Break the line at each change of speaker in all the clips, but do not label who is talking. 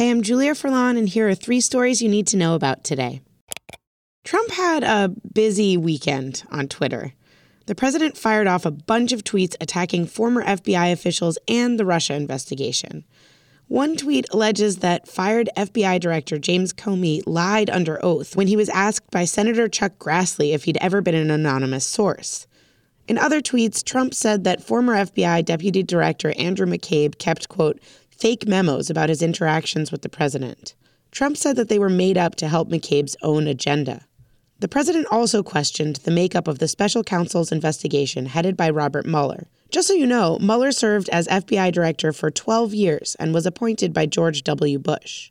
Hey, I'm Julia Furlan, and here are three stories you need to know about today. Trump had a busy weekend on Twitter. The president fired off a bunch of tweets attacking former FBI officials and the Russia investigation. One tweet alleges that fired FBI Director James Comey lied under oath when he was asked by Senator Chuck Grassley if he'd ever been an anonymous source. In other tweets, Trump said that former FBI Deputy Director Andrew McCabe kept, quote, fake memos about his interactions with the president. Trump said that they were made up to help McCabe's own agenda. The president also questioned the makeup of the special counsel's investigation headed by Robert Mueller. Just so you know, Mueller served as FBI director for 12 years and was appointed by George W. Bush.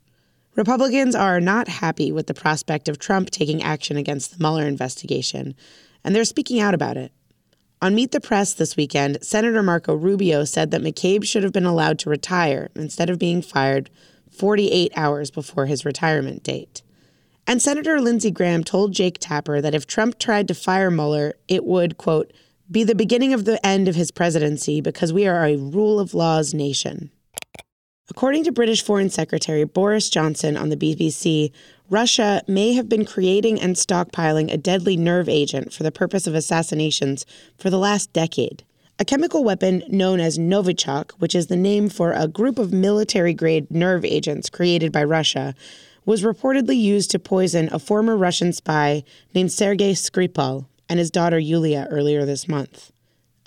Republicans are not happy with the prospect of Trump taking action against the Mueller investigation, and they're speaking out about it. On Meet the Press this weekend, Senator Marco Rubio said that McCabe should have been allowed to retire instead of being fired 48 hours before his retirement date. And Senator Lindsey Graham told Jake Tapper that if Trump tried to fire Mueller, it would, quote, be the beginning of the end of his presidency because we are a rule of laws nation. According to British Foreign Secretary Boris Johnson on the BBC, Russia may have been creating and stockpiling a deadly nerve agent for the purpose of assassinations for the last decade. A chemical weapon known as Novichok, which is the name for a group of military grade nerve agents created by Russia, was reportedly used to poison a former Russian spy named Sergei Skripal and his daughter Yulia earlier this month.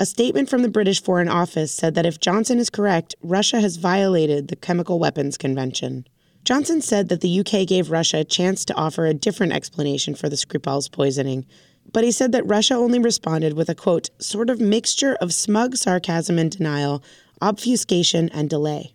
A statement from the British Foreign Office said that if Johnson is correct, Russia has violated the Chemical Weapons Convention. Johnson said that the UK gave Russia a chance to offer a different explanation for the Skripal's poisoning, but he said that Russia only responded with a quote, sort of mixture of smug sarcasm and denial, obfuscation, and delay.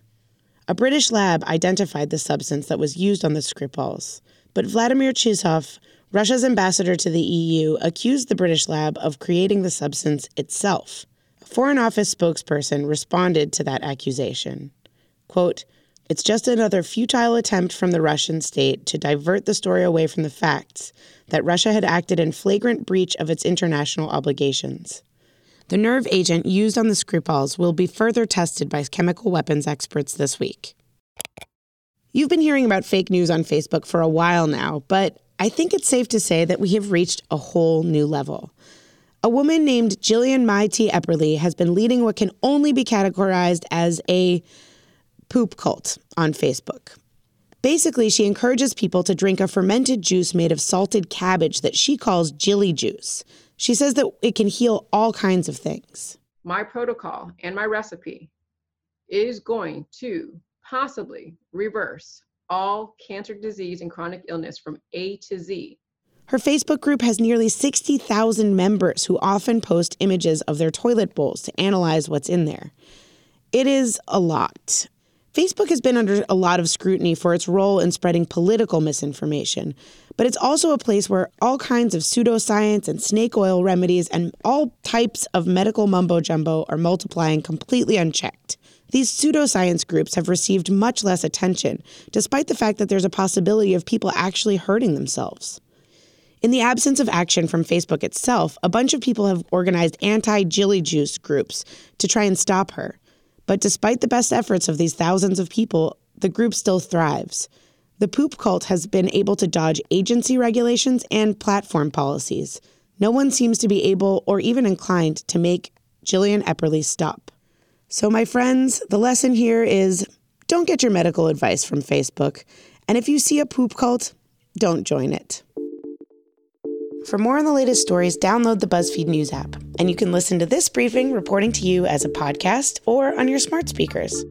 A British lab identified the substance that was used on the Skripals, but Vladimir Chizhov, Russia's ambassador to the EU, accused the British lab of creating the substance itself. A Foreign Office spokesperson responded to that accusation. Quote, it's just another futile attempt from the Russian state to divert the story away from the facts that Russia had acted in flagrant breach of its international obligations. The nerve agent used on the Skripals will be further tested by chemical weapons experts this week. You've been hearing about fake news on Facebook for a while now, but I think it's safe to say that we have reached a whole new level. A woman named Jillian Mai T. Epperly has been leading what can only be categorized as a poop cult on Facebook. Basically, she encourages people to drink a fermented juice made of salted cabbage that she calls Jilly juice. She says that it can heal all kinds of things.
My protocol and my recipe is going to possibly reverse all cancer disease and chronic illness from A to Z.
Her Facebook group has nearly 60,000 members who often post images of their toilet bowls to analyze what's in there. It is a lot. Facebook has been under a lot of scrutiny for its role in spreading political misinformation, but it's also a place where all kinds of pseudoscience and snake oil remedies and all types of medical mumbo jumbo are multiplying completely unchecked. These pseudoscience groups have received much less attention, despite the fact that there's a possibility of people actually hurting themselves. In the absence of action from Facebook itself, a bunch of people have organized anti Jilly Juice groups to try and stop her. But despite the best efforts of these thousands of people, the group still thrives. The poop cult has been able to dodge agency regulations and platform policies. No one seems to be able or even inclined to make Jillian Epperly stop. So, my friends, the lesson here is don't get your medical advice from Facebook. And if you see a poop cult, don't join it. For more on the latest stories, download the BuzzFeed News app, and you can listen to this briefing reporting to you as a podcast or on your smart speakers.